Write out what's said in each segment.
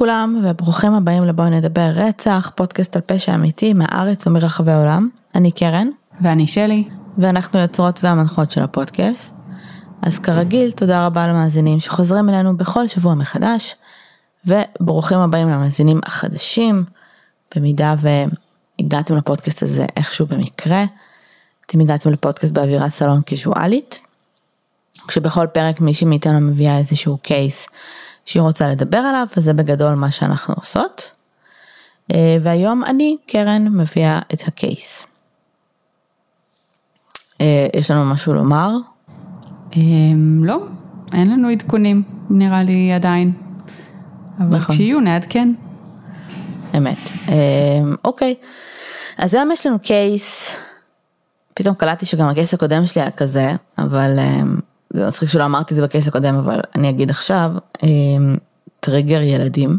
לכולם וברוכים הבאים לבואי נדבר רצח, פודקאסט על פשע אמיתי מהארץ ומרחבי העולם. אני קרן. ואני שלי. ואנחנו יוצרות והמנחות של הפודקאסט. אז כרגיל, תודה רבה למאזינים שחוזרים אלינו בכל שבוע מחדש, וברוכים הבאים למאזינים החדשים, במידה והגעתם לפודקאסט הזה איכשהו במקרה, אתם הגעתם לפודקאסט באווירת סלון קיזואלית, כשבכל פרק מישהי מאיתנו מביאה איזשהו קייס שהיא רוצה לדבר עליו, וזה בגדול מה שאנחנו עושות. אה, והיום אני, קרן, מביאה את הקייס. אה, יש לנו משהו לומר? אמ, לא, אין לנו עדכונים, נראה לי עדיין. אבל נכון. כשיהיו נעדכן. אמת. אמ, אוקיי, אז היום יש לנו קייס, פתאום קלטתי שגם הקייס הקודם שלי היה כזה, אבל זה מצחיק שלא אמרתי את זה בקייס הקודם, אבל אני אגיד עכשיו, אמ, טריגר ילדים.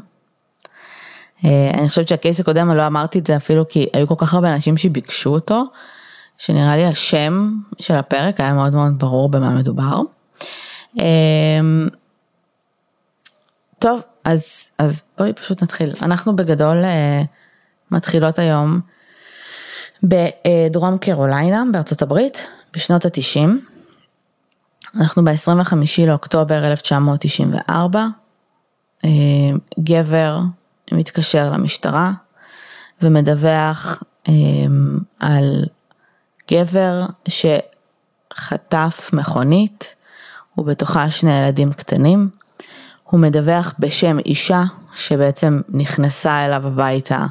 אה, אני חושבת שהקייס הקודם לא אמרתי את זה אפילו כי היו כל כך הרבה אנשים שביקשו אותו, שנראה לי השם של הפרק היה מאוד מאוד ברור במה מדובר. אמ, טוב, אז, אז בואי פשוט נתחיל. אנחנו בגדול אה, מתחילות היום בדרום קרוליינה בארצות הברית בשנות התשעים. אנחנו ב-25 לאוקטובר 1994. אה, גבר מתקשר למשטרה ומדווח אה, על גבר שחטף מכונית ובתוכה שני ילדים קטנים. הוא מדווח בשם אישה שבעצם נכנסה אליו הביתה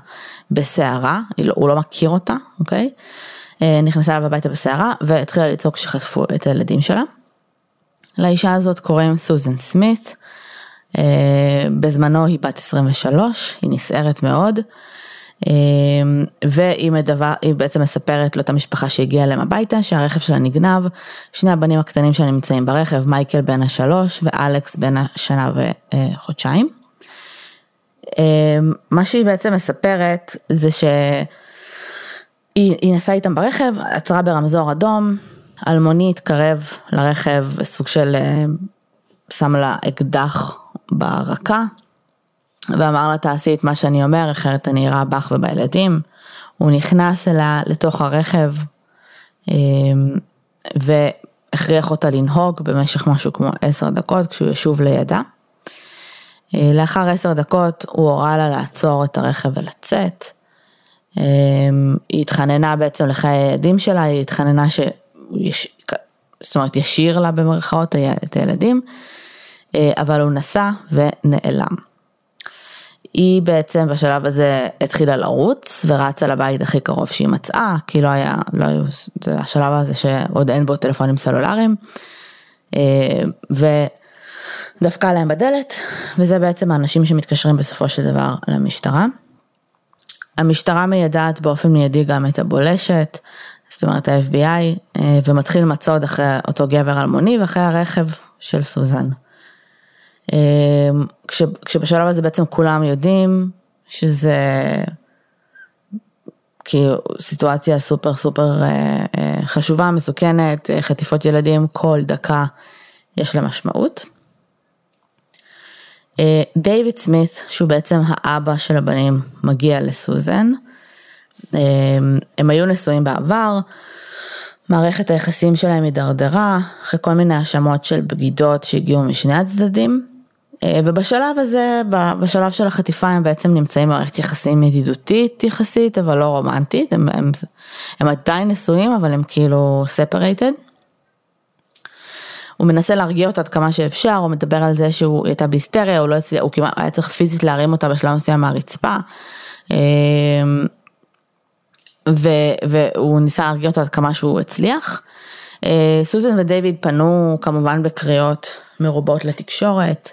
בסערה, לא- הוא לא מכיר אותה, אוקיי? אה, נכנסה אליו הביתה בסערה והתחילה לצעוק שחטפו את הילדים שלה. לאישה הזאת קוראים סוזן סמית, אה, בזמנו היא בת 23, היא נסערת מאוד, אה, והיא מדבר, בעצם מספרת לאותה משפחה שהגיעה אליהם הביתה שהרכב שלה נגנב, שני הבנים הקטנים שלה נמצאים ברכב, מייקל בן השלוש ואלכס בן השנה וחודשיים. אה, מה שהיא בעצם מספרת זה שהיא היא נסעה איתם ברכב, עצרה ברמזור אדום, אלמוני התקרב לרכב סוג של אה, שם לה אקדח ברקה ואמר לה תעשי את מה שאני אומר אחרת אני אירה בך ובילדים. הוא נכנס אליה לתוך הרכב אה, והכריח אותה לנהוג במשך משהו כמו עשר דקות כשהוא ישוב לידה. אה, לאחר עשר דקות הוא הורה לה לעצור את הרכב ולצאת. אה, היא התחננה בעצם לחיי הילדים שלה, היא התחננה. יש, זאת אומרת ישיר לה במרכאות את הילדים, אה, אבל הוא נסע ונעלם. היא בעצם בשלב הזה התחילה לרוץ ורצה לבית הכי קרוב שהיא מצאה, כי לא היה, לא היו, זה השלב הזה שעוד אין בו טלפונים סלולריים, אה, ודפקה להם בדלת, וזה בעצם האנשים שמתקשרים בסופו של דבר למשטרה. המשטרה מיידעת באופן מיידי גם את הבולשת, זאת אומרת ה-FBI, אה, ומתחיל מצוד אחרי אותו גבר אלמוני ואחרי הרכב של סוזן. אה, כש, כשבשלב הזה בעצם כולם יודעים שזה כאילו סיטואציה סופר סופר אה, חשובה, מסוכנת, חטיפות ילדים, כל דקה יש לה משמעות. דייוויד סמית, שהוא בעצם האבא של הבנים, מגיע לסוזן. הם היו נשואים בעבר, מערכת היחסים שלהם הידרדרה, אחרי כל מיני האשמות של בגידות שהגיעו משני הצדדים. ובשלב הזה, בשלב של החטיפה הם בעצם נמצאים במערכת יחסים ידידותית יחסית, אבל לא רומנטית, הם, הם, הם עדיין נשואים, אבל הם כאילו separated. הוא מנסה להרגיע אותה עד כמה שאפשר, הוא מדבר על זה שהוא הייתה בהיסטריה, הוא לא הצליח, הוא כמעט היה צריך פיזית להרים אותה בשלב מסוים מהרצפה. ו, והוא ניסה להרגיע אותו עד כמה שהוא הצליח. סוזן ודייוויד פנו כמובן בקריאות מרובות לתקשורת.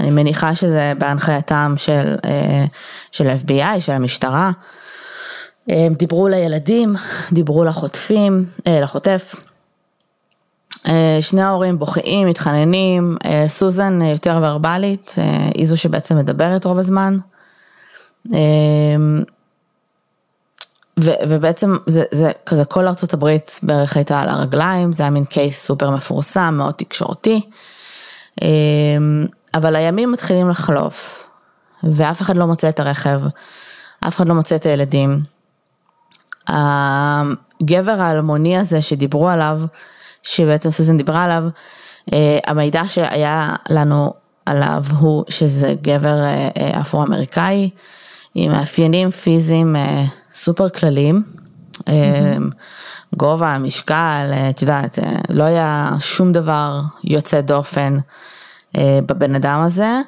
אני מניחה שזה בהנחייתם של, של FBI, של המשטרה. הם דיברו לילדים, דיברו לחוטפים, לחוטף. שני ההורים בוכיים, מתחננים, סוזן יותר ורבלית, היא זו שבעצם מדברת רוב הזמן. ו, ובעצם זה, זה כזה כל ארצות הברית בערך הייתה על הרגליים, זה היה מין קייס סופר מפורסם, מאוד תקשורתי. אבל הימים מתחילים לחלוף, ואף אחד לא מוצא את הרכב, אף אחד לא מוצא את הילדים. הגבר האלמוני הזה שדיברו עליו, שבעצם סוזן דיברה עליו, אה, המידע שהיה לנו עליו הוא שזה גבר אה, אה, אפרו-אמריקאי עם מאפיינים פיזיים סופר כלליים, mm-hmm. גובה, משקל, את יודעת, לא היה שום דבר יוצא דופן בבן אדם הזה,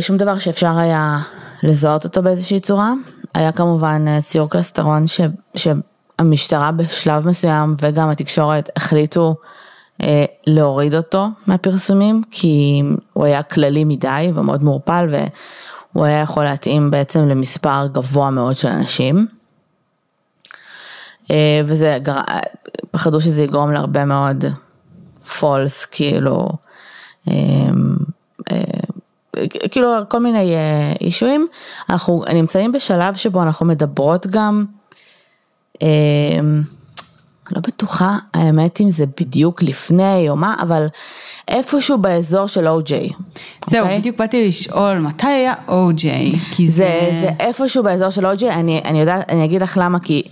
שום דבר שאפשר היה לזהות אותו באיזושהי צורה. היה כמובן ציור קלסטרון ש, שהמשטרה בשלב מסוים וגם התקשורת החליטו אה, להוריד אותו מהפרסומים, כי הוא היה כללי מדי ומאוד מעורפל והוא היה יכול להתאים בעצם למספר גבוה מאוד של אנשים. אה, וזה, פחדו שזה יגרום להרבה מאוד פולס, כאילו, אה, כאילו כל מיני אישויים. אנחנו נמצאים בשלב שבו אנחנו מדברות גם, לא בטוחה האמת אם זה בדיוק לפני או מה, אבל איפשהו באזור של או-ג'יי. זהו, okay? אוקיי? בדיוק באתי לשאול, מתי היה או-ג'יי? כי זה... זה... זה איפשהו באזור של או-ג'יי, אני, אני יודעת, אני אגיד לך למה, כי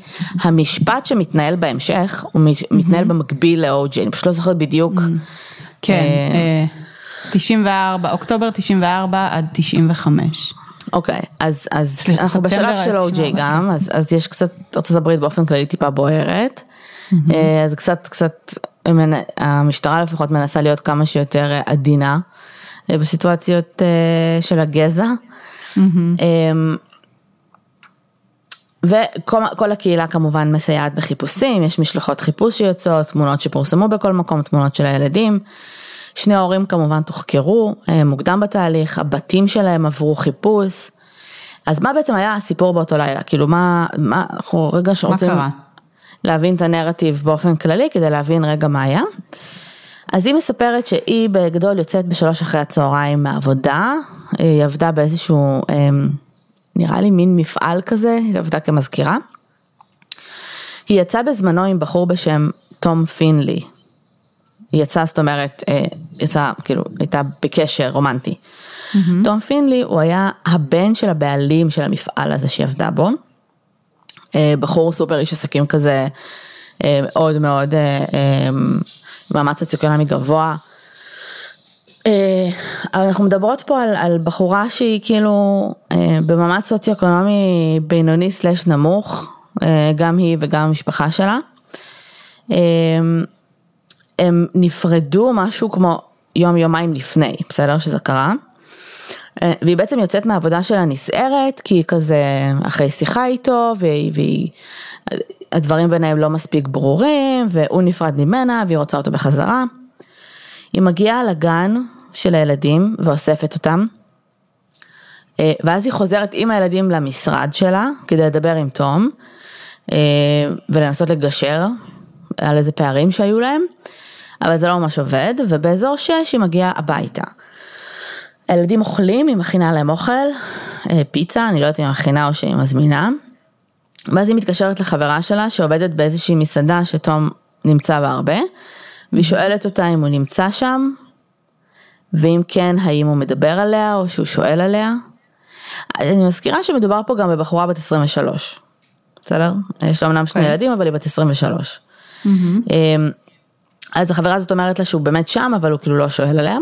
המשפט שמתנהל בהמשך, הוא מתנהל mm-hmm. במקביל לאו-ג'יי, אני פשוט לא זוכרת בדיוק. Mm-hmm. כן, אה... 94, אה, אוקטובר 94 עד 95. אוקיי, okay, אז, אז אנחנו בשלב של או-ג'יי גם, אז, אז יש קצת, ארה"ב באופן כללי טיפה בוערת. אה, אז קצת קצת המשטרה לפחות מנסה להיות כמה שיותר עדינה אה, בסיטואציות אה, של הגזע. וכל הקהילה כמובן מסייעת בחיפושים, יש משלחות חיפוש שיוצאות, תמונות שפורסמו בכל מקום, תמונות של הילדים. שני ההורים כמובן תוחקרו מוקדם בתהליך, הבתים שלהם עברו חיפוש. אז מה בעצם היה הסיפור באותו לילה? כאילו מה, מה, אנחנו רגע שרוצים... מה קרה? להבין את הנרטיב באופן כללי כדי להבין רגע מה היה. אז היא מספרת שהיא בגדול יוצאת בשלוש אחרי הצהריים מהעבודה, היא עבדה באיזשהו, אמ, נראה לי מין מפעל כזה, היא עבדה כמזכירה. היא יצאה בזמנו עם בחור בשם תום פינלי. היא יצאה, זאת אומרת, אה, יצאה, כאילו, הייתה בקשר רומנטי. Mm-hmm. תום פינלי הוא היה הבן של הבעלים של המפעל הזה שהיא עבדה בו. אה, בחור סופר איש עסקים כזה, אה, מאוד מאוד אה, מאמץ סוציו-אקונומי גבוה. אנחנו מדברות פה על, על בחורה שהיא כאילו במאמץ סוציו-אקונומי בינוני סלש נמוך, גם היא וגם המשפחה שלה. הם נפרדו משהו כמו יום יומיים לפני, בסדר? שזה קרה. אה, והיא בעצם יוצאת מהעבודה שלה נסערת, כי היא כזה אחרי שיחה איתו, והיא, והיא, הדברים ביניהם לא מספיק ברורים, והוא נפרד ממנה, והיא רוצה אותו בחזרה. היא מגיעה לגן של הילדים ואוספת אותם, אה, ואז היא חוזרת עם הילדים למשרד שלה, כדי לדבר עם תום, אה, ולנסות לגשר על איזה פערים שהיו להם, אבל זה לא ממש עובד, ובאזור 6 היא מגיעה הביתה. הילדים אוכלים, היא מכינה להם אוכל, אה, פיצה, אני לא יודעת אם היא מכינה או שהיא מזמינה. ואז היא מתקשרת לחברה שלה שעובדת באיזושהי מסעדה שתום נמצא בה הרבה, והיא שואלת אותה אם הוא נמצא שם, ואם כן, האם הוא מדבר עליה או שהוא שואל עליה. אני מזכירה שמדובר פה גם בבחורה בת 23, בסדר? יש לה אמנם שני. אוקיי. ילדים, אבל היא בת 23. Mm-hmm. אמ, אז החברה הזאת אומרת לה שהוא באמת שם, אבל הוא כאילו לא שואל עליה.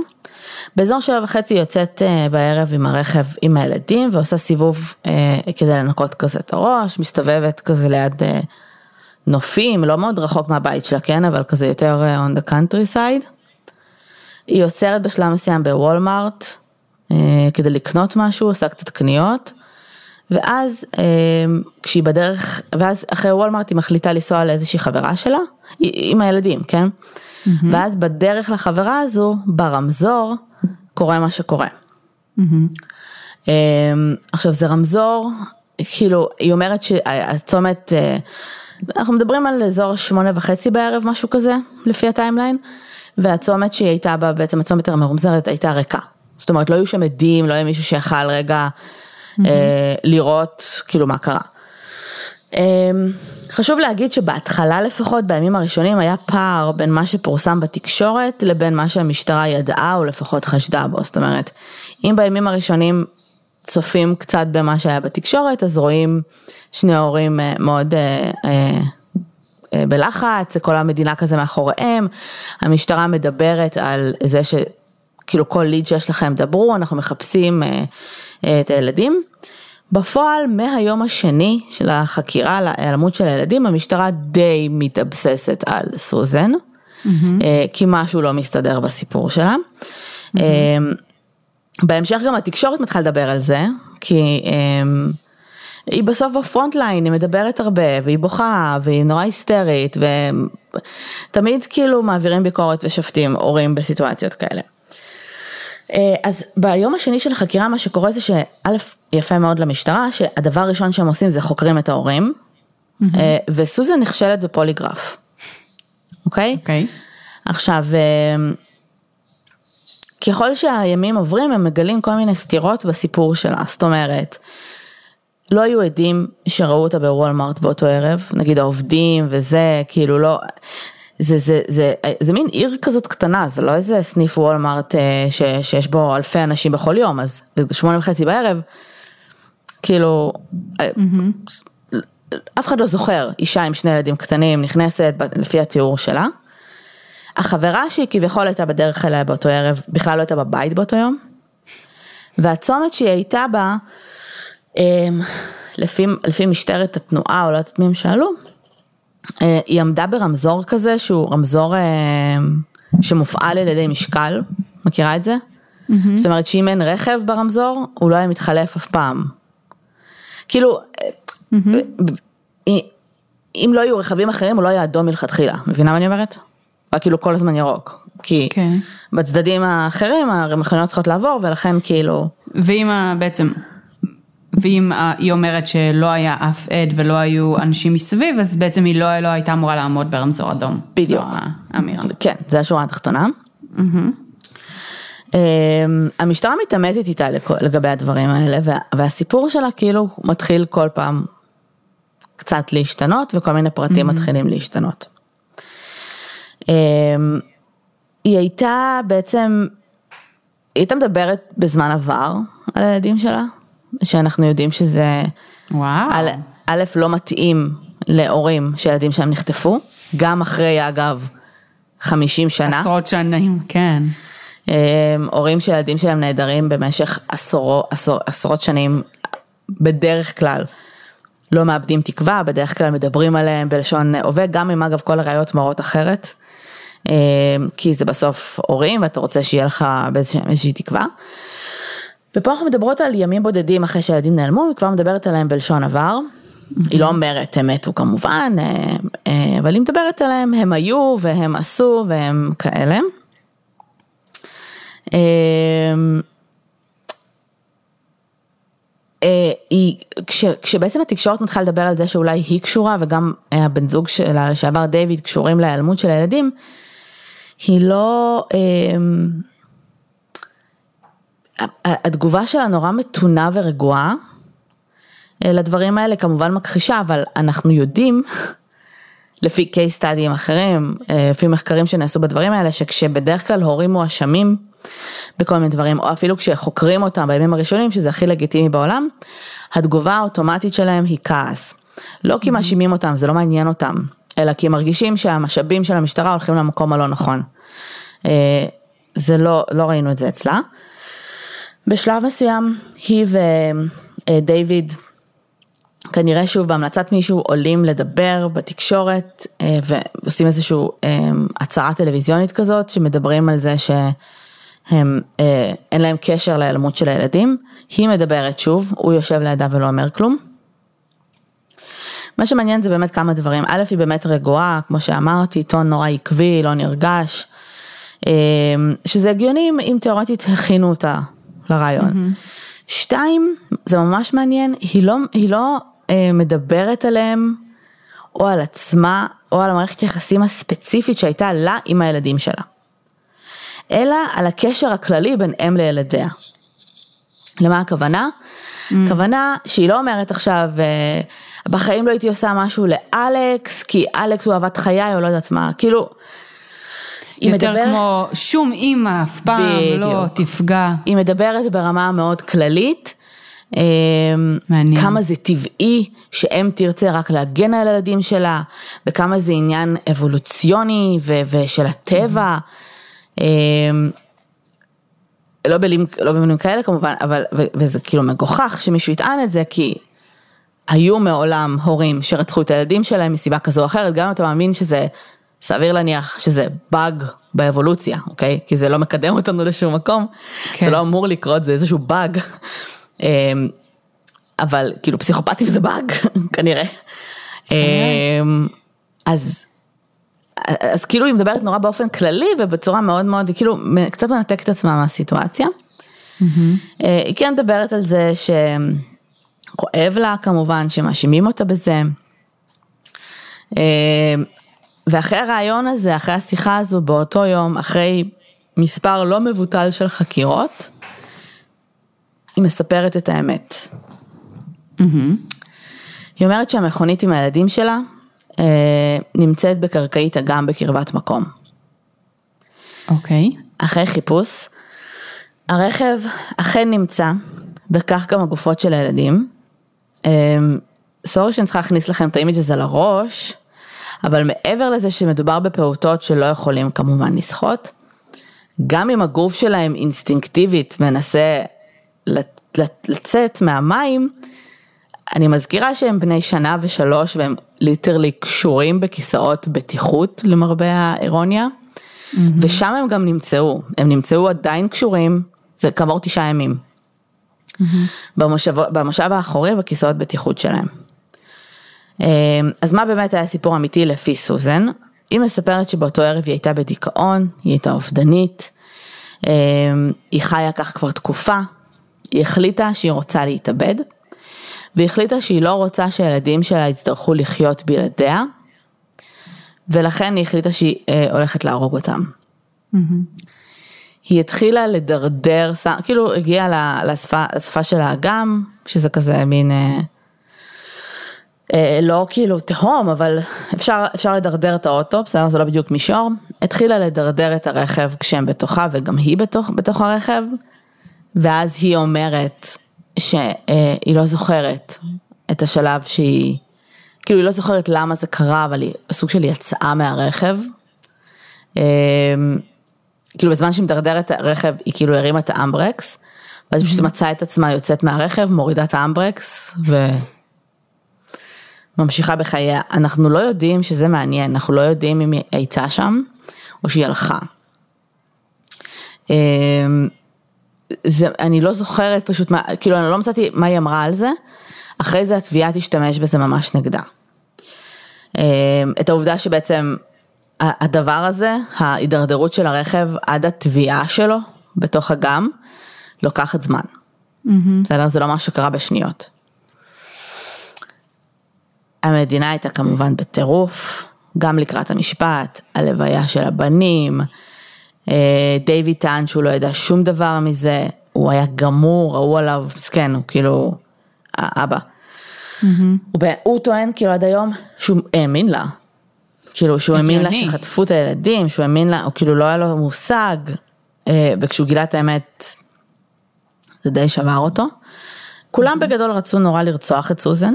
באזור שבע וחצי יוצאת אה, בערב עם הרכב עם הילדים ועושה סיבוב אה, כדי לנקות כזה את הראש, מסתובבת כזה ליד אה, נופים, לא מאוד רחוק מהבית שלה, כן, אבל כזה יותר on the country side. היא עוצרת בשלב מסוים בוולמארט כדי לקנות משהו, עושה קצת קניות. ואז כשהיא בדרך, ואז אחרי וולמארט היא מחליטה לנסוע לאיזושהי חברה שלה, עם הילדים, כן? Mm-hmm. ואז בדרך לחברה הזו, ברמזור, קורה מה שקורה. Mm-hmm. עכשיו זה רמזור, כאילו, היא אומרת שהצומת, אה, אנחנו מדברים על אזור שמונה וחצי בערב, משהו כזה, לפי הטיימליין, והצומת שהיא הייתה בה, בעצם הצומת המרומזרת הייתה ריקה. זאת אומרת, לא היו שם עדים, לא היה מישהו שיכל רגע mm-hmm. לראות, כאילו, מה קרה. אמ, חשוב להגיד שבהתחלה לפחות, בימים הראשונים, היה פער בין מה שפורסם בתקשורת לבין מה שהמשטרה ידעה או לפחות חשדה בו. זאת אומרת, אם בימים הראשונים צופים קצת במה שהיה בתקשורת, אז רואים שני הורים אה, מאוד אה, אה, אה, בלחץ, כל המדינה כזה מאחוריהם, המשטרה מדברת על זה שכאילו כל ליד שיש לכם דברו, אנחנו מחפשים אה, אה, את הילדים. בפועל, מהיום השני של החקירה על ההיעלמות של הילדים, המשטרה די מתאבססת על סוזן, mm-hmm. כי משהו לא מסתדר בסיפור שלה. Mm-hmm. בהמשך גם התקשורת מתחילה לדבר על זה, כי היא בסוף בפרונט ליין, היא מדברת הרבה, והיא בוכה, והיא נורא היסטרית, ותמיד כאילו מעבירים ביקורת ושופטים הורים בסיטואציות כאלה. אה, אז ביום השני של החקירה מה שקורה זה שא', יפה מאוד למשטרה, שהדבר הראשון שהם עושים זה חוקרים את ההורים, mm-hmm. וסוזן נכשלת בפוליגרף, אוקיי? אוקיי. עכשיו, אה, ככל שהימים עוברים הם מגלים כל מיני סתירות בסיפור שלה, זאת אומרת, לא היו עדים שראו אותה בוולמארט באותו ערב, נגיד העובדים וזה, כאילו לא, זה, זה, זה, זה, זה מין עיר כזאת קטנה, זה לא איזה סניף וולמארט אה, ש, שיש בו אלפי אנשים בכל יום, אז בשמונה וחצי בערב, כאילו, mm-hmm. אף אחד לא זוכר אישה עם שני ילדים קטנים נכנסת לפי התיאור שלה. החברה שהיא כביכול הייתה בדרך אליה באותו ערב, בכלל לא הייתה בבית באותו יום. והצומת שהיא הייתה בה, אמ, לפי, לפי משטרת התנועה, או לא יודעת מי הם שאלו, אה, היא עמדה ברמזור כזה שהוא רמזור אה, שמופעל על ידי משקל, מכירה את זה? Mm-hmm. זאת אומרת שאם אין רכב ברמזור, הוא לא היה מתחלף אף פעם. כאילו, mm-hmm. אם לא היו רכבים אחרים, הוא לא היה אדום מלכתחילה, מבינה מה אני אומרת? הוא היה כאילו כל הזמן ירוק. כי okay. כן. בצדדים האחרים המכוניות צריכות לעבור ולכן כאילו... ואם בעצם ואם היא אומרת שלא היה אף עד ולא היו אנשים מסביב, אז בעצם היא לא, לא הייתה אמורה לעמוד ברמזור אדום. בדיוק. זו האמירה. כן, זו השורה התחתונה. Mm-hmm. המשטרה מתעמתת איתה לגבי הדברים האלה, והסיפור שלה כאילו מתחיל כל פעם קצת להשתנות, וכל מיני פרטים mm-hmm. מתחילים להשתנות. אמ, היא הייתה בעצם, היא הייתה מדברת בזמן עבר על הילדים שלה. שאנחנו יודעים שזה, וואו. א', א', לא מתאים להורים שילדים שלהם נחטפו, גם אחרי אגב 50 שנה. עשרות שנים, כן. אמ, הורים שילדים שלהם נעדרים במשך עשור, עשור, עשרות שנים, בדרך כלל לא מאבדים תקווה, בדרך כלל מדברים עליהם בלשון הווה, גם אם אגב כל הראיות מראות אחרת, אמ, כי זה בסוף הורים ואתה רוצה שיהיה לך באיזושהי תקווה. ופה אנחנו מדברות על ימים בודדים אחרי שהילדים נעלמו, היא כבר מדברת עליהם בלשון עבר. היא לא אומרת הם מתו כמובן, אה, אה, אבל היא מדברת עליהם, הם היו והם עשו והם כאלה. אה, היא, כש, כשבעצם התקשורת מתחילה לדבר על זה שאולי היא קשורה וגם הבן זוג שלה לשעבר דיוויד קשורים להיעלמות של הילדים, היא לא, התגובה שלה נורא מתונה ורגועה אה, לדברים האלה, כמובן מכחישה, אבל אנחנו יודעים, לפי case studyים אחרים, אה, לפי מחקרים שנעשו בדברים האלה, שכשבדרך כלל הורים מואשמים בכל מיני דברים, או אפילו כשחוקרים אותם בימים הראשונים, שזה הכי לגיטימי בעולם, התגובה האוטומטית שלהם היא כעס. לא כי מאשימים אותם, זה לא מעניין אותם, אלא כי הם מרגישים שהמשאבים של המשטרה הולכים למקום הלא נכון. אה, זה לא, לא ראינו את זה אצלה. בשלב מסוים היא ודייוויד כנראה שוב בהמלצת מישהו עולים לדבר בתקשורת אה, ועושים איזושהי אה, הצהרה טלוויזיונית כזאת שמדברים על זה שהם אה, אין להם קשר להיעלמות של הילדים, היא מדברת שוב, הוא יושב לידה ולא אומר כלום. מה שמעניין זה באמת כמה דברים, א' היא באמת רגועה, כמו שאמרתי, טון נורא עקבי, לא נרגש, שזה הגיוני אם תיאורטית הכינו אותה לרעיון. Mm-hmm. שתיים, זה ממש מעניין, היא לא, היא לא אה, מדברת עליהם או על עצמה או על המערכת יחסים הספציפית שהייתה לה עם הילדים שלה, אלא על הקשר הכללי בין אם לילדיה. למה הכוונה? Mm. הכוונה שהיא לא אומרת עכשיו, אה, בחיים לא הייתי עושה משהו לאלכס, כי אלכס הוא אהבת חיי או לא יודעת מה, כאילו, יותר מדבר... כמו שום אימא אף פעם לא בדיוק. לא תפגע. היא מדברת ברמה מאוד כללית, מעניין. כמה זה טבעי שאם תרצה רק להגן על הילדים שלה, וכמה זה עניין אבולוציוני ו- ושל הטבע. אמ, לא במילים, לא במילים כאלה כמובן, אבל, וזה כאילו מגוחך שמישהו יטען את זה, כי היו מעולם הורים שרצחו את הילדים שלהם מסיבה כזו או אחרת, גם אם אתה מאמין שזה, סביר להניח שזה באג באבולוציה, אוקיי? כי זה לא מקדם אותנו לשום מקום, כן. זה לא אמור לקרות, זה איזשהו באג. אמ, אבל כאילו פסיכופטים זה באג, כנראה. אמ, אז, אז כאילו היא מדברת נורא באופן כללי ובצורה מאוד מאוד, היא כאילו קצת מנתקת את עצמה מהסיטואציה. אה, היא כן מדברת על זה שכואב לה כמובן, שמאשימים אותה בזה. אה, ואחרי הרעיון הזה, אחרי השיחה הזו, באותו יום, אחרי מספר לא מבוטל של חקירות, היא מספרת את האמת. היא אומרת שהמכונית עם הילדים שלה אה, נמצאת בקרקעית אגם בקרבת מקום. אוקיי. אחרי חיפוש, הרכב אכן נמצא, וכך גם הגופות של הילדים. אמ, sorry שאני צריכה להכניס לכם את ה image הזה לראש, אבל מעבר לזה שמדובר בפעוטות שלא יכולים כמובן לשחות, גם אם הגוף שלהם אינסטינקטיבית מנסה לצאת מהמים, אני מזכירה שהם בני שנה ושלוש והם ליטרלי קשורים בכיסאות בטיחות למרבה האירוניה, mm-hmm. ושם הם גם נמצאו, הם נמצאו עדיין קשורים, זה כעבור תשעה ימים, mm-hmm. במושב, במושב האחורי בכיסאות בטיחות שלהם. אז מה באמת היה סיפור אמיתי לפי סוזן? היא מספרת שבאותו ערב היא הייתה בדיכאון, היא הייתה אובדנית, היא חיה כך כבר תקופה, היא החליטה שהיא רוצה להתאבד. והיא החליטה שהיא לא רוצה שהילדים שלה יצטרכו לחיות בלעדיה, ולכן היא החליטה שהיא אה, הולכת להרוג אותם. היא התחילה לדרדר, כאילו הגיעה לשפה, לשפה של האגם, שזה כזה מין, אה, לא כאילו תהום, אבל אפשר, אפשר לדרדר את האוטו, בסדר, זה לא בדיוק מישור. התחילה לדרדר את הרכב כשהם בתוכה, וגם היא בתוך, בתוך הרכב, ואז היא אומרת, שהיא לא זוכרת את השלב שהיא, כאילו היא לא זוכרת למה זה קרה, אבל היא סוג של יצאה מהרכב. כאילו בזמן שהיא מדרדרת את הרכב, היא כאילו הרימה את האמברקס, ואז היא פשוט מצאה את עצמה יוצאת מהרכב, מורידה את האמברקס, וממשיכה בחייה. אנחנו לא יודעים שזה מעניין, אנחנו לא יודעים אם היא הייתה שם, או שהיא הלכה. זה, אני לא זוכרת פשוט, מה, כאילו אני לא מצאתי מה היא אמרה על זה, אחרי זה התביעה תשתמש בזה ממש נגדה. את העובדה שבעצם הדבר הזה, ההידרדרות של הרכב עד התביעה שלו בתוך אגם, לוקחת זמן. Mm-hmm. בסדר? זה לא משהו שקרה בשניות. המדינה הייתה כמובן בטירוף, גם לקראת המשפט, הלוויה של הבנים, דיוויד טען שהוא לא ידע שום דבר מזה, הוא היה גמור, ראו עליו, מסכן, הוא כאילו, האבא. Mm-hmm. הוא, הוא טוען כאילו עד היום שהוא האמין לה, כאילו שהוא האמין לה שחטפו את הילדים, שהוא האמין לה, הוא כאילו לא היה לו מושג, וכשהוא גילה את האמת, זה די שבר אותו. כולם. בגדול רצו נורא לרצוח את סוזן,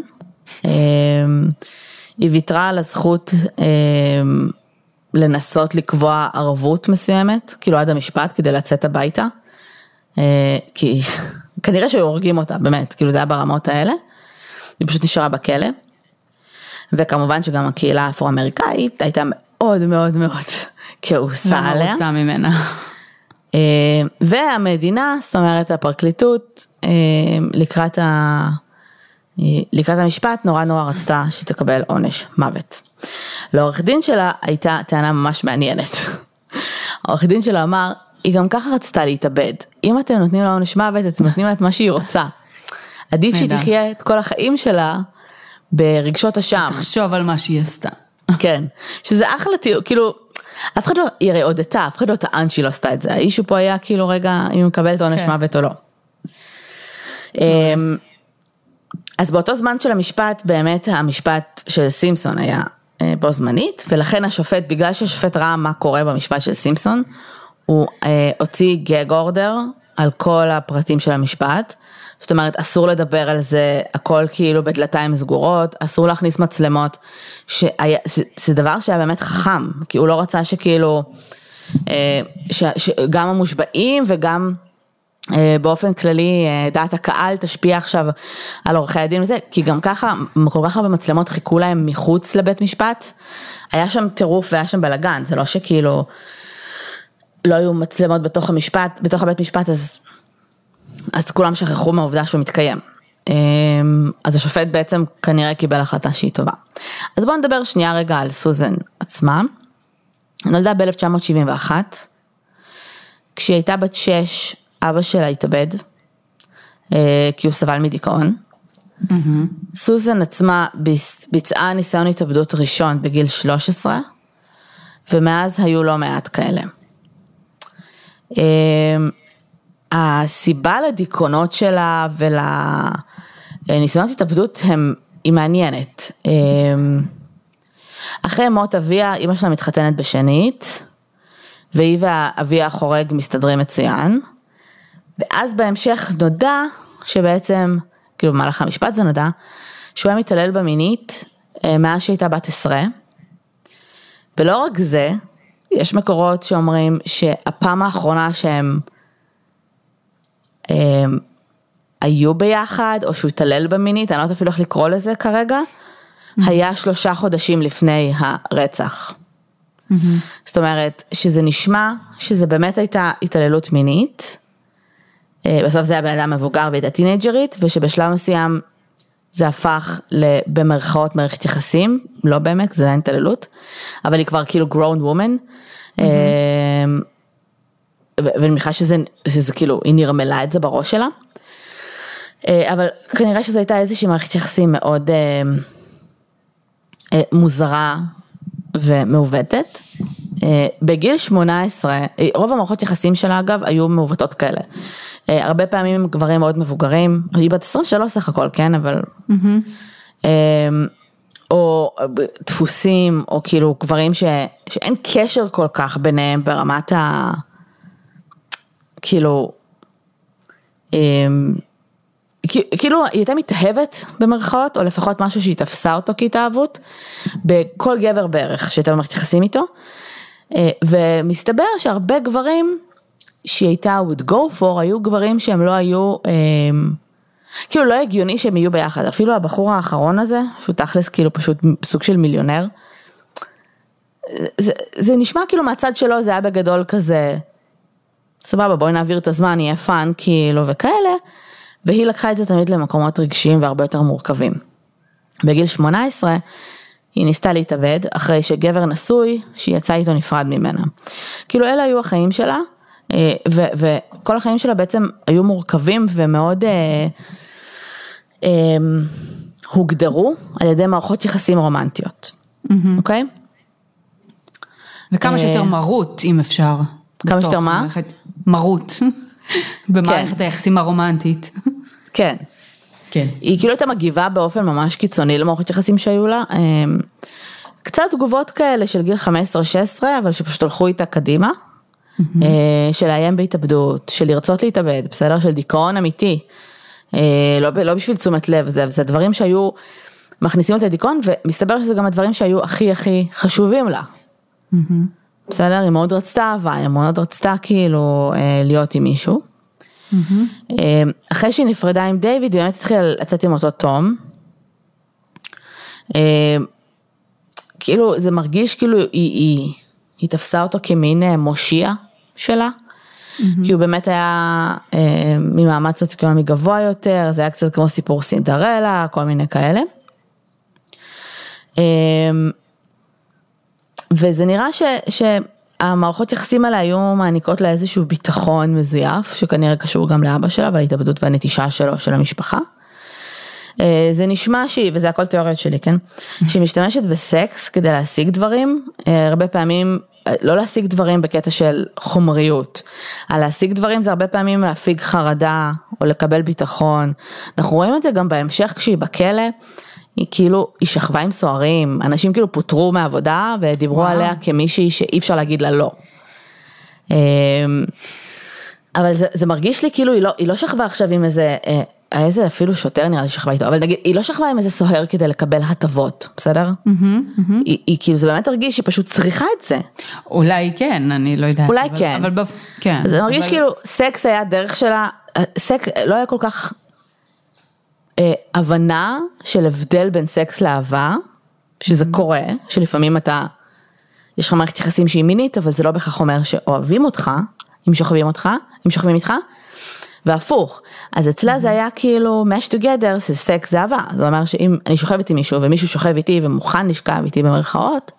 היא ויתרה על הזכות לנסות לקבוע ערבות מסוימת, כאילו עד המשפט, כדי לצאת הביתה. כי כנראה שהיו הורגים אותה, באמת, כאילו זה היה ברמות האלה. היא פשוט נשארה בכלא. וכמובן שגם הקהילה האפרו-אמריקאית הייתה מאוד מאוד מאוד כעוסה עליה. לא רוצה ממנה. והמדינה, זאת אומרת הפרקליטות, לקראת, ה... לקראת המשפט נורא נורא רצתה שתקבל עונש מוות. לעורך דין שלה הייתה טענה ממש מעניינת. העורך דין שלה אמר, היא גם ככה רצתה להתאבד, אם אתם נותנים לה עונש מוות, אתם נותנים לה את מה שהיא רוצה. עדיף שהיא תחיה את כל החיים שלה ברגשות אשם. תחשוב על מה שהיא עשתה. כן, שזה אחלה תיאור, כאילו, אף אחד לא, היא הרי הודתה, אף אחד לא טען שהיא לא עשתה את זה, האישו פה היה כאילו רגע, אם היא מקבלת עונש כן. מוות או לא. אז באותו זמן של המשפט, באמת המשפט של סימפסון היה בו זמנית, ולכן השופט, בגלל שהשופט ראה מה קורה במשפט של סימפסון, הוא אה, הוציא גג אורדר על כל הפרטים של המשפט. זאת אומרת, אסור לדבר על זה, הכל כאילו בדלתיים סגורות, אסור להכניס מצלמות, שהיה, זה, זה דבר שהיה באמת חכם, כי הוא לא רצה שכאילו, אה, ש, שגם המושבעים וגם אה, באופן כללי אה, דעת הקהל תשפיע עכשיו על עורכי הדין וזה, כי גם ככה, כל כך הרבה מצלמות חיכו להם מחוץ לבית משפט, היה שם טירוף והיה שם בלאגן, זה לא שכאילו לא היו מצלמות בתוך המשפט, בתוך הבית משפט, אז, אז כולם שכחו מהעובדה שהוא מתקיים. אה, אז השופט בעצם כנראה קיבל החלטה שהיא טובה. אז בואו נדבר שנייה רגע על סוזן עצמה. נולדה ב-1971, כשהיא הייתה בת 6, אבא שלה התאבד, אה, כי הוא סבל מדיכאון. Mm-hmm. סוזן עצמה ביצעה ניסיון התאבדות ראשון בגיל 13, ומאז היו לא מעט כאלה. אה, הסיבה לדיכאונות שלה ולניסיונות התאבדות הם, היא מעניינת. אה, אחרי מות אביה, אימא שלה מתחתנת בשנית, והיא ואביה החורג מסתדרים מצוין. ואז בהמשך נודע שבעצם, כאילו במהלך המשפט זה נודע, שהוא היה מתעלל במינית אה, מאז שהייתה בת עשרה. ולא רק זה, יש מקורות שאומרים שהפעם האחרונה שהם הם, אה, היו ביחד, או שהוא התעלל במינית, אני לא יודעת אפילו איך לקרוא לזה כרגע, mm-hmm. היה שלושה חודשים לפני הרצח. Mm-hmm. זאת אומרת, שזה נשמע שזה באמת הייתה התעללות מינית, בסוף זה היה בן אדם מבוגר והייתה טינג'רית, ושבשלב מסוים זה הפך במרכאות מערכת יחסים, לא באמת, זה היה התעללות, אבל היא כבר כאילו grown woman. Mm-hmm. ואני מניחה שזה, שזה כאילו, היא נרמלה את זה בראש שלה. אה, אבל כנראה שזו הייתה איזושהי מערכת יחסים מאוד מוזרה ומעוותת. בגיל 18, רוב המערכות יחסים שלה אגב היו מעוותות כאלה. אה, הרבה פעמים הם גברים מאוד מבוגרים, היא בת 23 סך הכל, כן, אבל... Mm-hmm. או דפוסים, או כאילו גברים ש, שאין קשר כל כך ביניהם ברמת ה... כאילו... אמ, כאילו היא הייתה מתאהבת במרכאות, או לפחות משהו שהיא תפסה אותו כהתאהבות, בכל גבר בערך שהייתה במערכת יחסים איתו, אה, ומסתבר שהרבה גברים שהיא הייתה would go for היו גברים שהם לא היו, אה, כאילו לא הגיוני שהם יהיו ביחד, אפילו הבחור האחרון הזה, שהוא תכלס כאילו פשוט סוג של מיליונר, זה, זה נשמע כאילו מהצד שלו זה היה בגדול כזה, סבבה בואי נעביר את הזמן, יהיה fun כאילו וכאלה, והיא לקחה את זה תמיד למקומות רגשיים והרבה יותר מורכבים. בגיל 18 היא ניסתה להתאבד אחרי שגבר נשוי שהיא יצאה איתו נפרד ממנה. כאילו אלה היו החיים שלה אה, וכל החיים שלה בעצם היו מורכבים ומאוד אה, אה, הוגדרו על ידי מערכות יחסים רומנטיות, אוקיי? Mm-hmm. Okay? וכמה שיותר מרות אם אפשר. כמה שיותר מה? מערכת, מרות. במערכת כן. היחסים הרומנטית. כן. כן. היא כאילו הייתה מגיבה באופן ממש קיצוני למערכות יחסים שהיו לה. קצת תגובות כאלה של גיל 15-16, אבל שפשוט הלכו איתה קדימה. אה, של לאיים בהתאבדות, של לרצות להתאבד, בסדר? של דיכאון אמיתי. אה, לא, לא בשביל תשומת לב, זה, זה דברים שהיו מכניסים אותי לדיכאון, ומסתבר שזה גם הדברים שהיו הכי הכי חשובים לה. בסדר? היא מאוד רצתה אהבה, היא מאוד רצתה כאילו אה, להיות עם מישהו. אחרי שהיא נפרדה עם דיוויד, היא באמת התחילה לצאת עם אותו תום. כאילו זה מרגיש כאילו היא, היא, היא תפסה אותו כמין מושיע שלה. Mm-hmm. כי הוא באמת היה אה, ממעמד סוציו-אקונומי גבוה יותר, זה היה קצת כמו סיפור סינדרלה, כל מיני כאלה. אה, וזה נראה ש, שהמערכות יחסים האלה היו מעניקות לה איזשהו ביטחון מזויף, שכנראה קשור גם לאבא שלה וההתאבדות והנטישה שלו, של המשפחה. אה, זה נשמע שהיא, וזה הכל תיאוריות שלי, כן? שהיא משתמשת בסקס כדי להשיג דברים, אה, הרבה פעמים לא להשיג דברים בקטע של חומריות, על להשיג דברים זה הרבה פעמים להפיג חרדה או לקבל ביטחון. אנחנו רואים את זה גם בהמשך כשהיא בכלא, היא כאילו, היא שכבה עם סוהרים, אנשים כאילו פוטרו מעבודה ודיברו וואו. עליה כמישהי שאי אפשר להגיד לה לא. אמ, אבל זה, זה מרגיש לי כאילו היא לא, היא לא שכבה עכשיו עם איזה, אה, איזה אפילו שוטר נראה לי שכבה איתו, אבל נגיד, היא לא שכבה עם איזה סוהר כדי לקבל הטבות, בסדר? היא, היא כאילו, זה באמת הרגיש שהיא פשוט צריכה את זה. אולי כן, אני לא יודעת. אולי אבל, כן. אבל בפ... כן. זה מרגיש אבל... כאילו סקס היה דרך שלה, סק, לא היה כל כך אה, הבנה של הבדל בין סקס לאהבה, שזה קורה, שלפעמים אתה, יש לך מערכת יחסים שהיא מינית, אבל זה לא בהכרח אומר שאוהבים אותך, אם שוכבים אותך, אם שוכבים איתך, והפוך. אז אצלה זה היה כאילו mesh together, זה סקס זה אהבה, זה אומר שאם אני שוכבת עם מישהו ומישהו שוכב איתי ומוכן לשכב איתי במרכאות,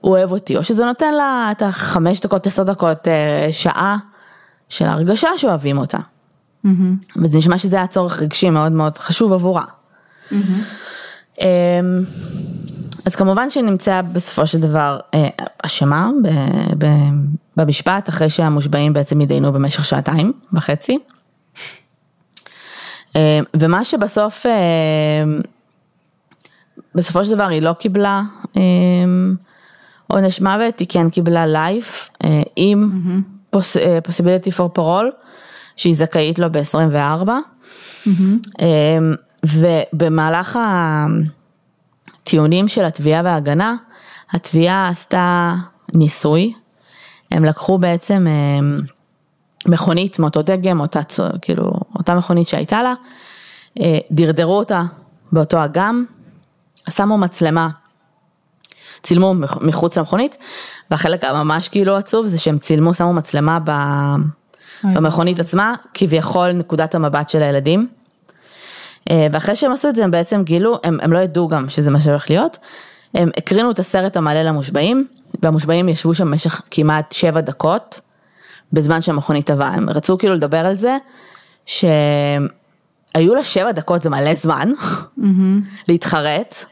הוא אוהב אותי, או שזה נותן לה את החמש דקות, עשר דקות, אה, שעה של הרגשה שאוהבים אותה. וזה נשמע שזה היה צורך רגשי מאוד מאוד חשוב עבורה. אמ, אז כמובן שהיא נמצאה בסופו של דבר אה, אשמה ב- ב- במשפט, אחרי שהמושבעים בעצם התדיינו במשך שעתיים וחצי. אה, ומה שבסוף, אה, בסופו של דבר היא לא קיבלה עונש מוות, היא כן קיבלה לייף עם פוס- אה, possibility for parole, שהיא זכאית לו ב-24. ובמהלך הטיעונים של התביעה וההגנה, התביעה עשתה ניסוי, הם לקחו בעצם אה, מכונית מאותו דגם, אותה, כאילו, אותה מכונית שהייתה לה, אה, דרדרו אותה באותו אגם, שמו מצלמה, צילמו מח- מחוץ למכונית, והחלק הממש כאילו עצוב זה שהם צילמו, שמו מצלמה ב... אוי. במכונית עצמה, כביכול נקודת המבט של הילדים. אה, ואחרי שהם עשו את זה הם בעצם גילו, הם, הם לא ידעו גם שזה מה שהולך להיות, הם הקרינו את הסרט המלא למושבעים, והמושבעים ישבו שם במשך כמעט שבע דקות, בזמן שהמכונית טבעה, הם רצו כאילו לדבר על זה, שהיו לה שבע דקות, זה מלא זמן, להתחרט,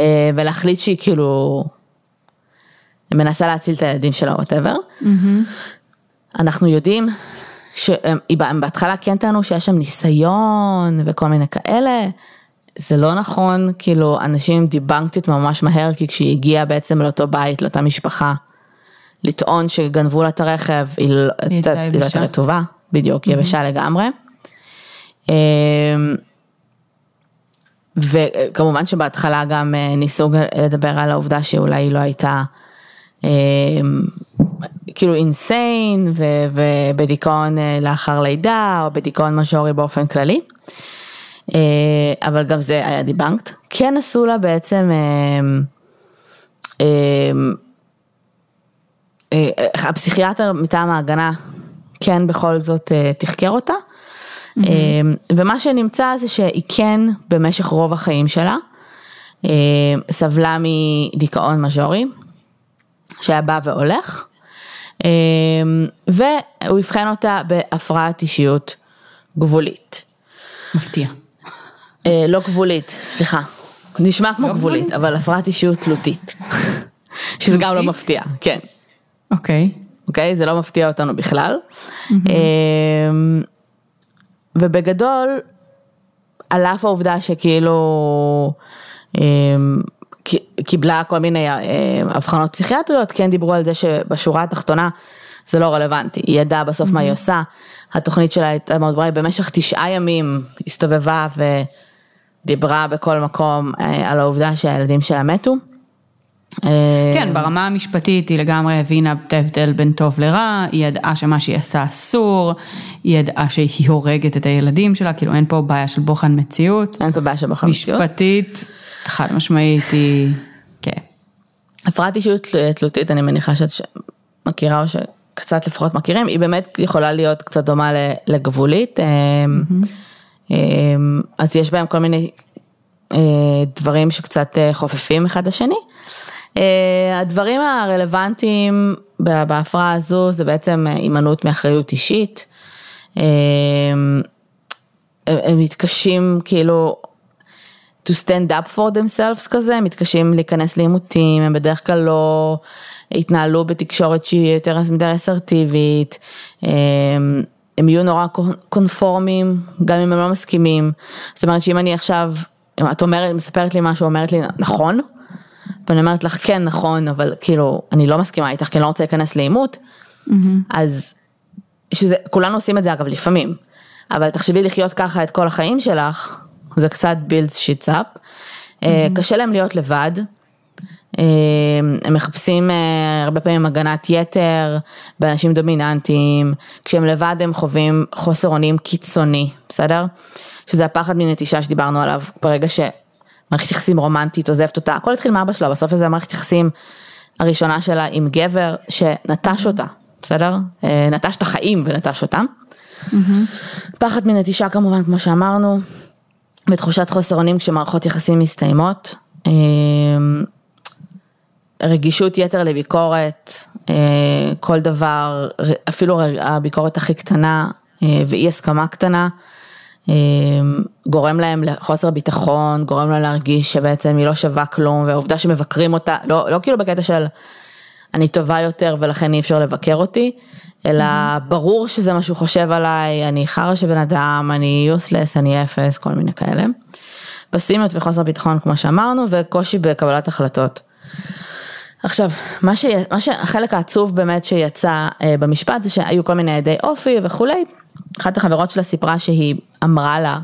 אה, ולהחליט שהיא כאילו מנסה להציל את הילדים שלה, וואטאבר. אנחנו יודעים שהם בהתחלה כן טענו שיש שם ניסיון וכל מיני כאלה, זה לא נכון, כאילו אנשים דיבנקטית ממש מהר, כי כשהיא הגיעה בעצם לאותו בית, לאותה משפחה, לטעון שגנבו לה את הרכב, היא לא הייתה לא רטובה, בדיוק, היא יבשה לגמרי. אמ, וכמובן שבהתחלה גם אה, ניסו לדבר על העובדה שאולי היא לא הייתה כאילו אינסיין ובדיכאון אה, לאחר לידה או בדיכאון מז'ורי באופן כללי. אה, אבל גם זה היה דיבנקט. כן עשו לה בעצם אמ, אמ, אה, הפסיכיאטר מטעם ההגנה כן בכל זאת תחקר אותה. אה, ומה שנמצא זה שהיא כן במשך רוב החיים שלה סבלה מדיכאון מז'ורי שהיה בא והולך אה, והוא אבחן אותה בהפרעת אישיות גבולית. מפתיע. אה, לא גבולית, סליחה. נשמע כמו לא גבולית, גבולית? אבל הפרעת אישיות תלותית. שזה גם לא? מפתיע, כן. אוקיי. אוקיי? זה לא מפתיע אותנו בכלל. אמ, ובגדול, על אף העובדה שכאילו אמ, קיבלה כל מיני אה, אבחנות פסיכיאטריות, כן דיברו על זה שבשורה התחתונה זה לא רלוונטי. היא ידעה בסוף מה היא עושה, התוכנית שלה הייתה מאוד ברורה, היא במשך תשעה ימים הסתובבה ודיברה בכל מקום אה, על העובדה שהילדים שלה מתו. אה, כן, ברמה המשפטית היא לגמרי הבינה את ההבדל בין טוב לרע, היא ידעה שמה שהיא עשה אסור, היא ידעה שהיא הורגת את הילדים שלה, כאילו אין פה בעיה של בוחן מציאות. אין פה בעיה של בחר מציאות. משפטית, חד משמעית היא, כן. הפרעת אישיות תל- תלותית, אני מניחה שאת מכירה או שקצת לפחות מכירים, היא באמת יכולה להיות קצת דומה לגבולית. אמ, אמ, אז יש בהם כל מיני אה, דברים שקצת אה, חופפים אחד לשני. אה, הדברים הרלוונטיים בהפרעה הזו זה בעצם אה, הימנעות מאחריות אישית. הם מתקשים כאילו to stand up for themselves כזה, הם מתקשים להיכנס לעימותים, הם בדרך כלל לא התנהלו בתקשורת שהיא יותר מדי אסרטיבית, הם, הם יהיו נורא קונפורמים, גם אם הם לא מסכימים. זאת אומרת שאם אני עכשיו, אם את אומרת, מספרת לי משהו, אומרת לי נכון, ואני אומרת לך כן נכון, אבל כאילו אני לא מסכימה איתך כי אני לא רוצה להיכנס לעימות, אז שזה, כולנו עושים את זה אגב לפעמים, אבל תחשבי לחיות ככה את כל החיים שלך, זה קצת builds shits up. Mm-hmm. קשה להם להיות לבד, אה, הם מחפשים אה, הרבה פעמים הגנת יתר באנשים דומיננטיים, כשהם לבד הם חווים חוסר אונים קיצוני, בסדר? שזה הפחד מנטישה שדיברנו עליו, ברגע שמערכת יחסים רומנטית עוזבת אותה, הכל התחיל מאבא שלה, בסוף זה המערכת יחסים הראשונה שלה עם גבר שנטש אותה, בסדר? נטש את החיים ונטש אותם. Mm-hmm. פחד מנטישה כמובן, כמו שאמרנו, ותחושת חוסר אונים כשמערכות יחסים מסתיימות. רגישות יתר לביקורת, אה, כל דבר, אפילו הביקורת הכי קטנה אה, ואי הסכמה קטנה, אה, גורם להם לחוסר ביטחון, גורם להם להרגיש שבעצם היא לא שווה כלום, והעובדה שמבקרים אותה, לא, לא כאילו בקטע של אני טובה יותר ולכן אי אפשר לבקר אותי, אלא. ברור שזה מה שהוא חושב עליי, אני חרא של בן אדם, אני יוסלס, אני אפס, כל מיני כאלה. פסימיות וחוסר ביטחון כמו שאמרנו, וקושי בקבלת החלטות. עכשיו, מה, ש... מה שהחלק העצוב באמת שיצא אה, במשפט זה שהיו כל מיני עדי אופי וכולי. אחת החברות שלה סיפרה שהיא אמרה לה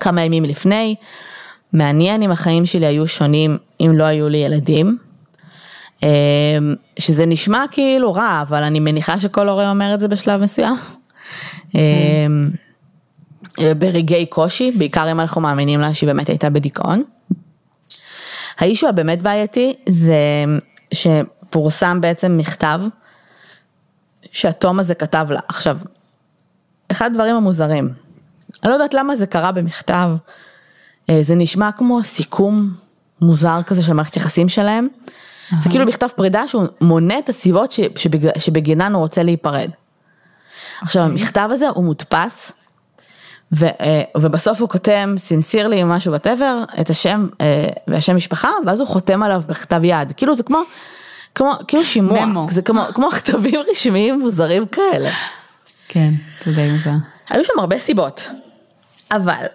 כמה ימים לפני, מעניין אם החיים שלי היו שונים אם לא היו לי ילדים. אה, שזה נשמע כאילו רע, אבל אני מניחה שכל הורה אומר את זה בשלב מסוים. אה, ברגעי קושי, בעיקר אם אנחנו מאמינים לה שהיא באמת הייתה בדיכאון. האישו הבאמת בעייתי זה שפורסם בעצם מכתב שהתום הזה כתב לה. עכשיו, אחד הדברים המוזרים, אני לא יודעת למה זה קרה במכתב, אה, זה נשמע כמו סיכום מוזר כזה של מערכת יחסים שלהם. זה כאילו מכתב פרידה שהוא מונה את הסיבות שבגינן הוא רוצה להיפרד. עכשיו אוקיי. המכתב הזה הוא מודפס ו, אה, ובסוף הוא כותב סינסירלי משהו בטבר, את השם אה, והשם משפחה, ואז הוא חותם עליו בכתב יד, כאילו זה כמו, כמו, כאילו שימוע, ממו. זה כמו, כמו כתבים רשמיים מוזרים כאלה. כן, זה די מוזר. היו שם הרבה סיבות, אבל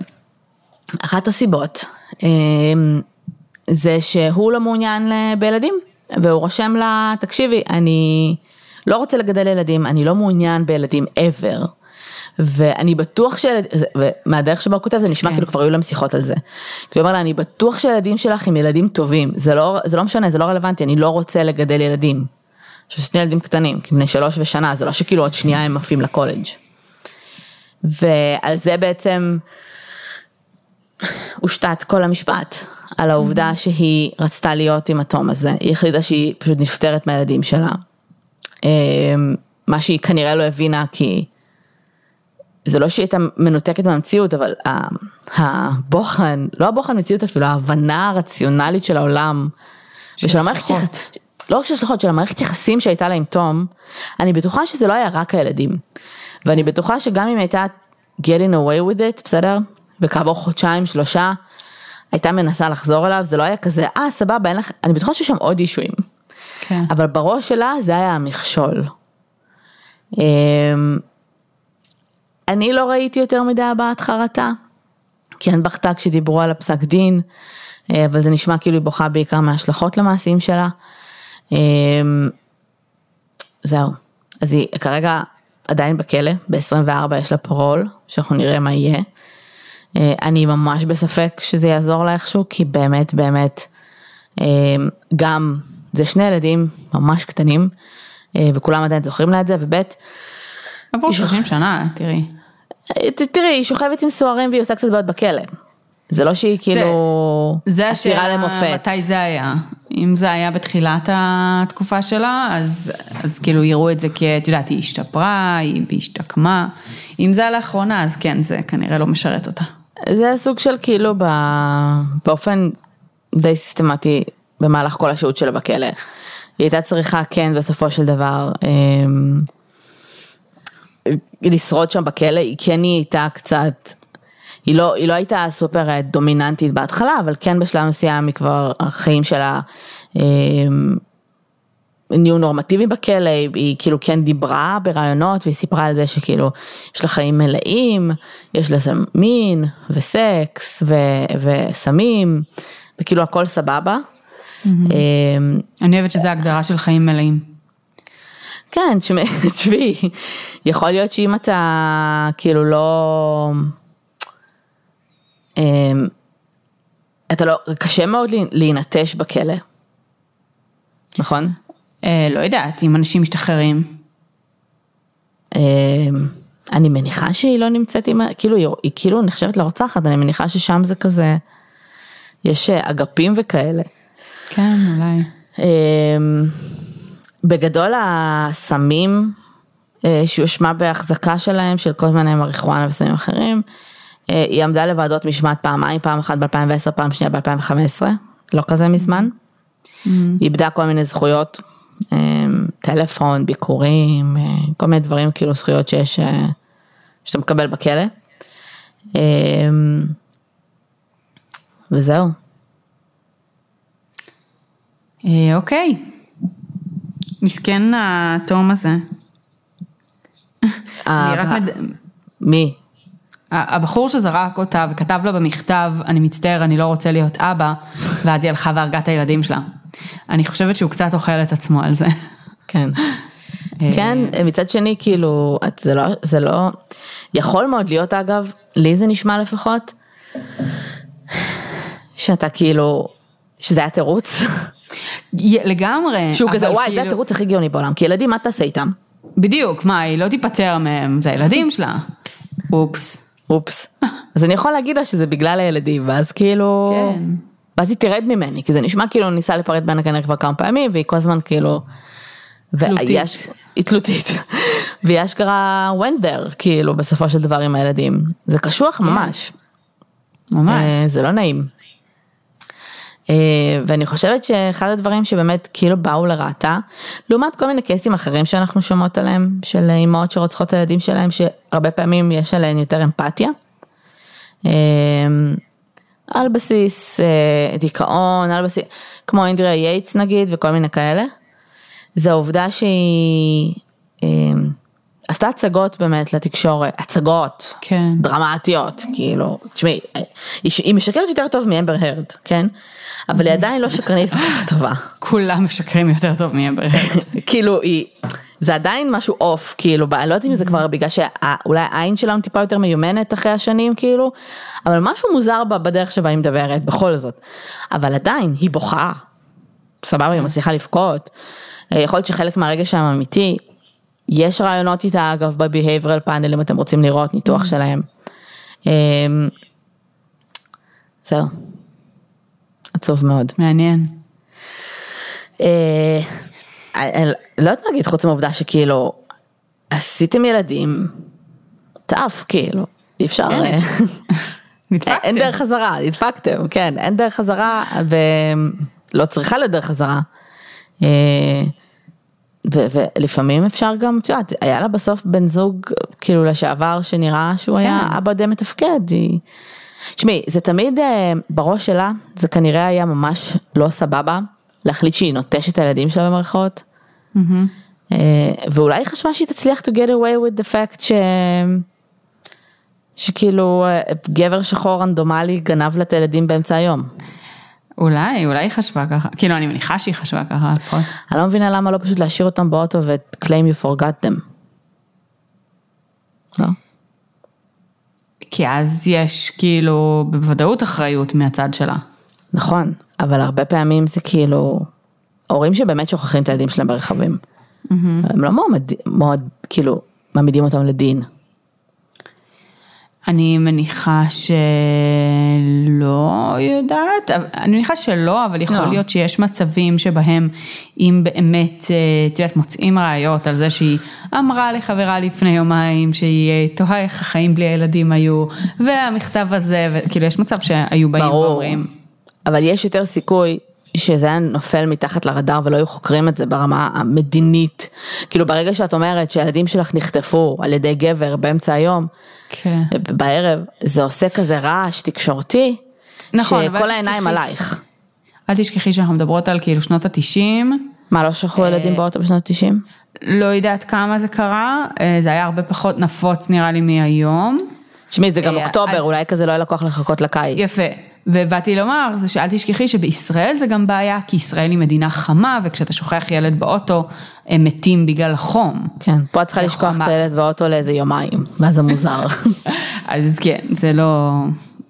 אחת הסיבות אה, זה שהוא לא מעוניין בילדים, והוא רושם לה, תקשיבי, אני לא רוצה לגדל ילדים, אני לא מעוניין בילדים ever. ואני בטוח שילד, מהדרך שבה הוא כותב זה נשמע כן. כאילו כבר היו להם שיחות על זה. כי הוא אומר לה, אני בטוח שהילדים שלך הם ילדים טובים, זה לא, זה לא משנה, זה לא רלוונטי, אני לא רוצה לגדל ילדים. עכשיו שני ילדים קטנים, בני שלוש ושנה, זה לא שכאילו עוד שנייה הם עפים לקולג'. ועל זה בעצם הושתת כל המשפט, על העובדה mm-hmm. שהיא רצתה להיות עם התום הזה, היא החליטה שהיא פשוט נפטרת מהילדים שלה. אמ, מה שהיא כנראה לא הבינה כי זה לא שהיא הייתה מנותקת מהמציאות, אבל הבוחן, לא הבוחן מציאות אפילו, ההבנה הרציונלית של העולם, ושל המערכת, יחס, לא רק של השלכות, של המערכת יחסים שהייתה לה עם תום, אני בטוחה שזה לא היה רק הילדים. ואני בטוחה שגם אם הייתה getting away with it, בסדר? וכעבור חודשיים, שלושה, הייתה מנסה לחזור אליו, זה לא היה כזה, אה סבבה, אין לך, אני בטוחה שיש שם עוד אישויים. כן. אבל בראש שלה זה היה המכשול. אמ, אני לא ראיתי יותר מדי הבעת חרטה, כי אין בכתה כשדיברו על הפסק דין, אה, אבל זה נשמע כאילו היא בוכה בעיקר מההשלכות למעשים שלה. אה, זהו, אז היא כרגע עדיין בכלא, ב-24 יש לה פרול, שאנחנו נראה מה יהיה. אה, אני ממש בספק שזה יעזור לה איכשהו, כי באמת באמת, גם זה שני ילדים ממש קטנים, וכולם עדיין זוכרים לה את זה, וב' עבור 30 שנה, תראי. תראי, היא שוכבת עם סוהרים והיא עושה קצת בעיות בכלא. זה לא שהיא כאילו זה אסירה למופת. מתי זה היה? אם זה היה בתחילת התקופה שלה, אז, אז כאילו יראו את זה כי את יודעת, היא השתפרה, היא השתקמה. אם זה היה לאחרונה, אז כן, זה כנראה לא משרת אותה. זה סוג של כאילו באופן די סיסטמטי במהלך כל השהות שלה בכלא. היא הייתה צריכה כן בסופו של דבר. אמ, לשרוד שם בכלא, היא כן היא הייתה קצת, היא לא, היא לא הייתה סופר אה, דומיננטית בהתחלה, אבל כן בשלב מסוים היא כבר, החיים שלה אה, נהיו נורמטיביים בכלא, היא, היא כאילו כן דיברה ברעיונות והיא סיפרה על זה שכאילו יש לה חיים מלאים, יש לה מין וסקס ו, וסמים, וכאילו הכל סבבה. Mm-hmm. אני אוהבת שזה הגדרה של חיים מלאים. כן, תשמעי, יכול להיות שאם אתה כאילו לא... אמ, אתה לא, קשה מאוד להינטש בכלא, נכון? אה, לא יודעת, אם אנשים משתחררים. אמ, אני מניחה שהיא לא נמצאת עם, כאילו היא, היא כאילו נחשבת לרוצחת, אני מניחה ששם זה כזה, יש אה, אגפים וכאלה. כן, אולי. אמ, בגדול הסמים אה, שהושמע בהחזקה שלהם, של כל מיני מריחואנה וסמים אחרים, היא עמדה לוועדות משמעת פעמיים, פעם אחת ב-2010, פעם שנייה ב-2015, לא כזה מזמן. Mm-hmm. איבדה כל מיני זכויות, טלפון, ביקורים, כל מיני דברים, כאילו זכויות שיש, שאתה מקבל בכלא. אמ, וזהו. אה, אוקיי, מסכן התום הזה. מי? הבחור שזרק אותה וכתב לה במכתב, אני מצטער, אני לא רוצה להיות אבא, ואז היא הלכה והרגה את הילדים שלה. אני חושבת שהוא קצת אוכל את עצמו על זה. כן. אה, כן, מצד שני, כאילו, זה לא, זה לא, יכול מאוד להיות אגב, לי זה נשמע לפחות, שאתה כאילו, שזה היה תירוץ. לגמרי. שהוא כזה, וואי, כאילו... זה התירוץ הכי גאוני בעולם, כי ילדים, מה תעשה איתם? בדיוק, מה, היא לא תיפטר מהם, זה הילדים שלה. אופס. אופס. אז אני יכול להגיד לה שזה בגלל הילדים, ואז כאילו... כן. ואז היא תרד ממני, כי זה נשמע כאילו ניסה לפרט בין כנראה כבר כמה פעמים, והיא כל הזמן כאילו... תלותית. היא תלותית. והיא אשכרה ונדר, כאילו, בסופו של דבר עם הילדים. זה קשוח כן. ממש. ממש. אה, זה לא נעים. אה, ואני חושבת שאחד הדברים שבאמת כאילו באו לרעתה, לעומת כל מיני קייסים אחרים שאנחנו שומעות עליהם, של אימהות שרוצחות את הילדים שלהם, שהרבה פעמים יש עליהן יותר אמפתיה. אה, על בסיס אה, דיכאון, על בסיס, כמו אנדריאה ייטס נגיד וכל מיני כאלה. זה העובדה שהיא עשתה הצגות באמת לתקשורת, הצגות, כן. דרמטיות, כאילו, תשמעי, היא, היא משקרת יותר טוב מאמבר הרד, כן? אבל היא עדיין לא שקרנית כל כך טובה. כולם משקרים יותר טוב מאמבר הרד. כאילו היא, זה עדיין משהו off, כאילו, אני לא יודעת אם זה כבר בגלל שאולי העין שלנו טיפה יותר מיומנת אחרי השנים, כאילו, אבל משהו מוזר בדרך שבה היא מדברת, בכל זאת. אבל עדיין, היא בוכה. סבבה, היא מצליחה לבכות. יכול להיות שחלק מהרגש שם אמיתי. יש רעיונות איתה, אגב, ב-Behavioral panel, אם אתם רוצים לראות ניתוח שלהם. אמ, זהו. עצוב מאוד. מעניין. אה, לא יודעת להגיד חוץ מהעובדה שכאילו עשיתם ילדים, טאף כאילו, אי אפשר. כן, אה, נדפקתם. אין דרך חזרה, נדפקתם, כן, אין דרך חזרה ולא צריכה להיות דרך חזרה. אה, ולפעמים אפשר גם, את יודעת, היה לה בסוף בן זוג כאילו לשעבר שנראה שהוא כן. היה אבא די מתפקד. היא... תשמעי, זה תמיד אה, בראש שלה, זה כנראה היה ממש לא סבבה להחליט שהיא נוטשת את הילדים שלה במרכאות. Mm-hmm. ואולי היא חשבה שהיא תצליח to get away with the fact ש... שכאילו אה, גבר שחור רנדומלי גנב לה את הילדים באמצע היום. אולי, אולי היא חשבה ככה, כאילו אני מניחה שהיא חשבה ככה לפחות. אני לא מבינה למה לא פשוט להשאיר אותם באוטו ו-claim you forgot them. לא? כי אז יש כאילו בוודאות אחריות מהצד שלה. נכון, אבל הרבה פעמים זה כאילו הורים שבאמת שוכחים את הילדים שלהם ברכבים. Mm-hmm. הם לא מאוד, מאוד כאילו מעמידים אותם לדין. אני מניחה שלא יודעת, אני מניחה שלא, אבל יכול לא. להיות שיש מצבים שבהם אם באמת, אה, את יודעת, מוצאים ראיות על זה שהיא אמרה לחברה לפני יומיים שהיא אה, תוהה איך החיים בלי הילדים היו, והמכתב הזה, וכאילו יש מצב שהיו באים ואומרים. אבל יש יותר סיכוי שזה היה נופל מתחת לרדאר ולא היו חוקרים את זה ברמה המדינית. כאילו ברגע שאת אומרת שהילדים שלך נחטפו על ידי גבר באמצע היום, כן. בערב, זה עושה כזה רעש תקשורתי, נכון, שכל העיניים עלייך. אל תשכחי שאנחנו מדברות על כאילו שנות התשעים. מה, לא שכחו ילדים באוטו בשנות התשעים? לא יודעת כמה זה קרה, אה, זה היה הרבה פחות נפוץ נראה לי מהיום. תשמעי, זה גם אה, אוקטובר, אולי כזה לא היה לקוח לחכות לקיץ. יפה, ובאתי לומר, זה שאל תשכחי שבישראל זה גם בעיה, כי ישראל היא מדינה חמה, וכשאתה שוכח ילד באוטו, הם מתים בגלל החום. כן, פה את צריכה לשכוח את הילד באוטו לאיזה יומיים, ואז זה מוזר. אז כן, זה לא,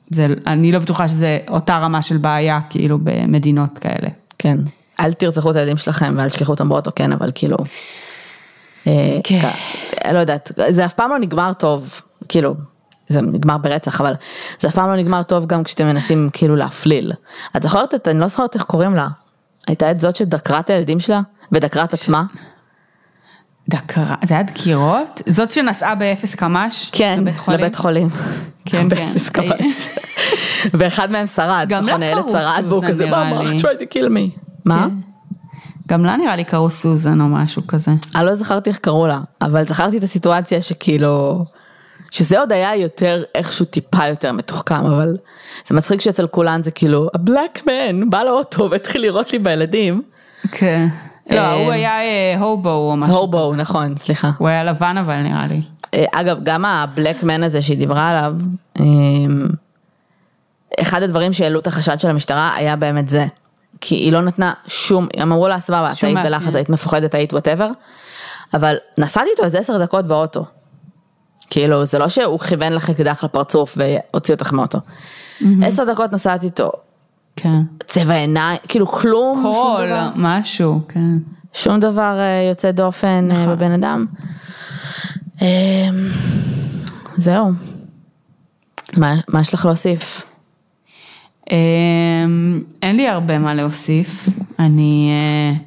זה, אני לא בטוחה שזה אותה רמה של בעיה, כאילו, במדינות כאלה. כן, אל תרצחו את הילדים שלכם ואל תשכחו אותם באוטו, כן, אבל כאילו, אה, כן. לא יודעת, זה אף פעם לא נגמר טוב, כאילו, זה נגמר ברצח, אבל זה אף פעם לא נגמר טוב גם כשאתם מנסים כאילו להפליל. את זוכרת את, אני לא זוכרת איך קוראים לה, הייתה את זאת שדקרה את הילדים שלה ודקרה את עצמה? דקרה, זה היה דקירות? זאת שנסעה באפס קמ"ש? כן, לבית חולים. לבית חולים. כן, כן. באפס קמ"ש. ואחד מהם שרד, נכון, הילד שרד והוא כזה, mom tried to kill me. מה? כן. גם לה נראה לי קראו סוזן או משהו כזה. אני לא זכרתי איך קראו לה, אבל זכרתי את הסיטואציה שכאילו... שזה עוד היה יותר איכשהו טיפה יותר מתוחכם אבל זה מצחיק שאצל כולן זה כאילו הבלק מן בא לאוטו והתחיל לראות לי בילדים. כן. לא, הוא היה הובו או משהו. הובו, נכון, סליחה. הוא היה לבן אבל נראה לי. אה, אגב, גם הבלק מן הזה שהיא דיברה עליו, אה, אחד הדברים שהעלו את החשד של המשטרה היה באמת זה. כי היא לא נתנה שום, הם אמרו לה סבבה, את היית בלחץ, היית מפוחדת, היית whatever, אבל נסעתי איתו איזה עשר דקות באוטו. כאילו, זה לא שהוא כיוון לך אקדח לפרצוף והוציא אותך מאוטו. עשר דקות נוסעת איתו. כן. צבע עיניים, כאילו כלום. קול, משהו, כן. שום דבר אה, יוצא דופן אה, נכון. בבן אדם. אמ, זהו. מה, מה יש לך להוסיף? אמ, אין לי הרבה מה להוסיף. אני אה,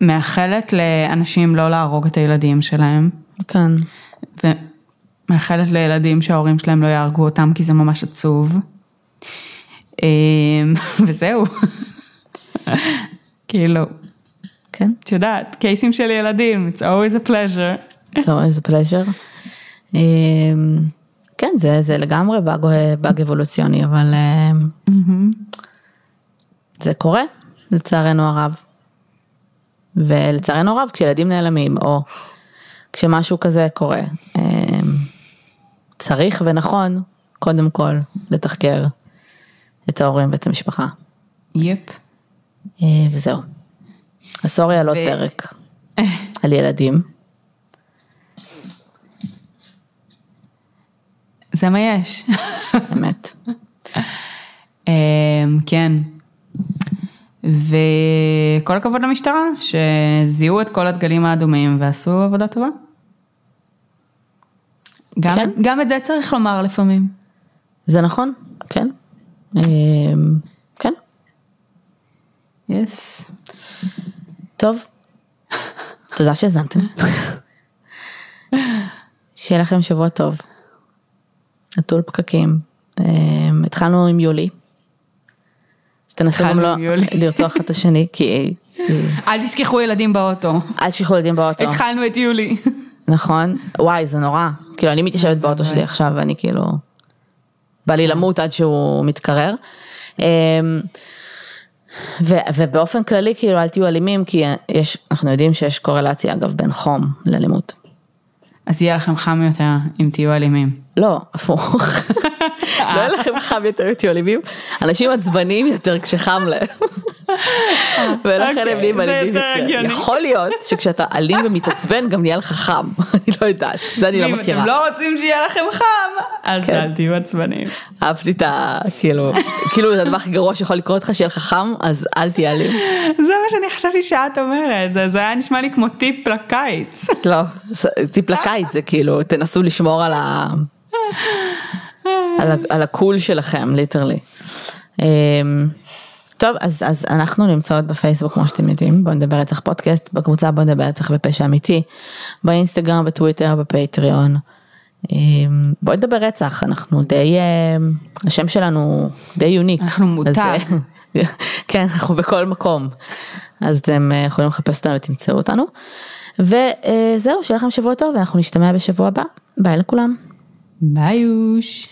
מאחלת לאנשים לא להרוג את הילדים שלהם. כן. מאחלת לילדים שההורים שלהם לא יהרגו אותם כי זה ממש עצוב. אמ, וזהו. כאילו. כן. את יודעת, קייסים של ילדים, it's always a pleasure. it's always a pleasure. אמ, כן, זה, זה לגמרי באג, באג אבולוציוני, אבל אמ, זה קורה, לצערנו הרב. ולצערנו הרב, כשילדים נעלמים, או כשמשהו כזה קורה, צריך ונכון, קודם כל, לתחקר את ההורים ואת המשפחה. יפ. אה, וזהו. הסוריה לא פרק על ילדים. זה מה יש. אמת. אמ, כן. וכל הכבוד למשטרה, שזיהו את כל הדגלים האדומים ועשו עבודה טובה. גם, כן. גם את זה צריך לומר לפעמים. זה נכון, כן. אמ, כן. יס. טוב, תודה שהאזנתם. שיהיה לכם שבוע טוב. נטול פקקים. אמ, התחלנו עם יולי. אז תנסו גם לא לרצוח את השני, כי... אל תשכחו ילדים באוטו. אל תשכחו ילדים באוטו. התחלנו את יולי. נכון, וואי זה נורא, כאילו אני מתיישבת באוטו שלי עכשיו ואני כאילו, בא לי למות עד שהוא מתקרר. אמ, ו, ובאופן כללי כאילו אל תהיו אלימים כי יש, אנחנו יודעים שיש קורלציה אגב בין חום לאלימות. אז יהיה לכם חם יותר אם תהיו אלימים. לא, הפוך. לא יהיה לכם חם יותר אם תהיו אלימים, אנשים עצבניים יותר כשחם להם. ולכן הם נהיים אלימים יותר. יכול להיות שכשאתה אלים ומתעצבן גם נהיה לך חם, אני לא יודעת, זה אני לא מכירה. אם אתם לא רוצים שיהיה לכם חם, אז כן. אל תהיו עצבנים. אהבתי את ה... כאילו, כאילו זה הדבר הכי גרוע שיכול לקרות לך שיהיה לך חם, אז אל תהיה אלים. זה מה שאני חשבתי שאת אומרת, זה היה נשמע לי כמו טיפ לקיץ. לא, טיפ לקיץ זה כאילו, תנסו לשמור על ה... על הקול שלכם, literally. טוב, אז, אז אנחנו נמצאות בפייסבוק כמו שאתם יודעים, בוא נדבר רצח פודקאסט, בקבוצה בוא נדבר רצח בפשע אמיתי, באינסטגרם, בטוויטר, בפטריון. אמ, בוא נדבר רצח, אנחנו די, אמ, השם שלנו די יוניק. אנחנו מותג. כן, אנחנו בכל מקום. אז אתם אה, יכולים לחפש אותנו ותמצאו אותנו. וזהו, שיהיה לכם שבוע טוב ואנחנו נשתמע בשבוע הבא. ביי לכולם. ביי יוש.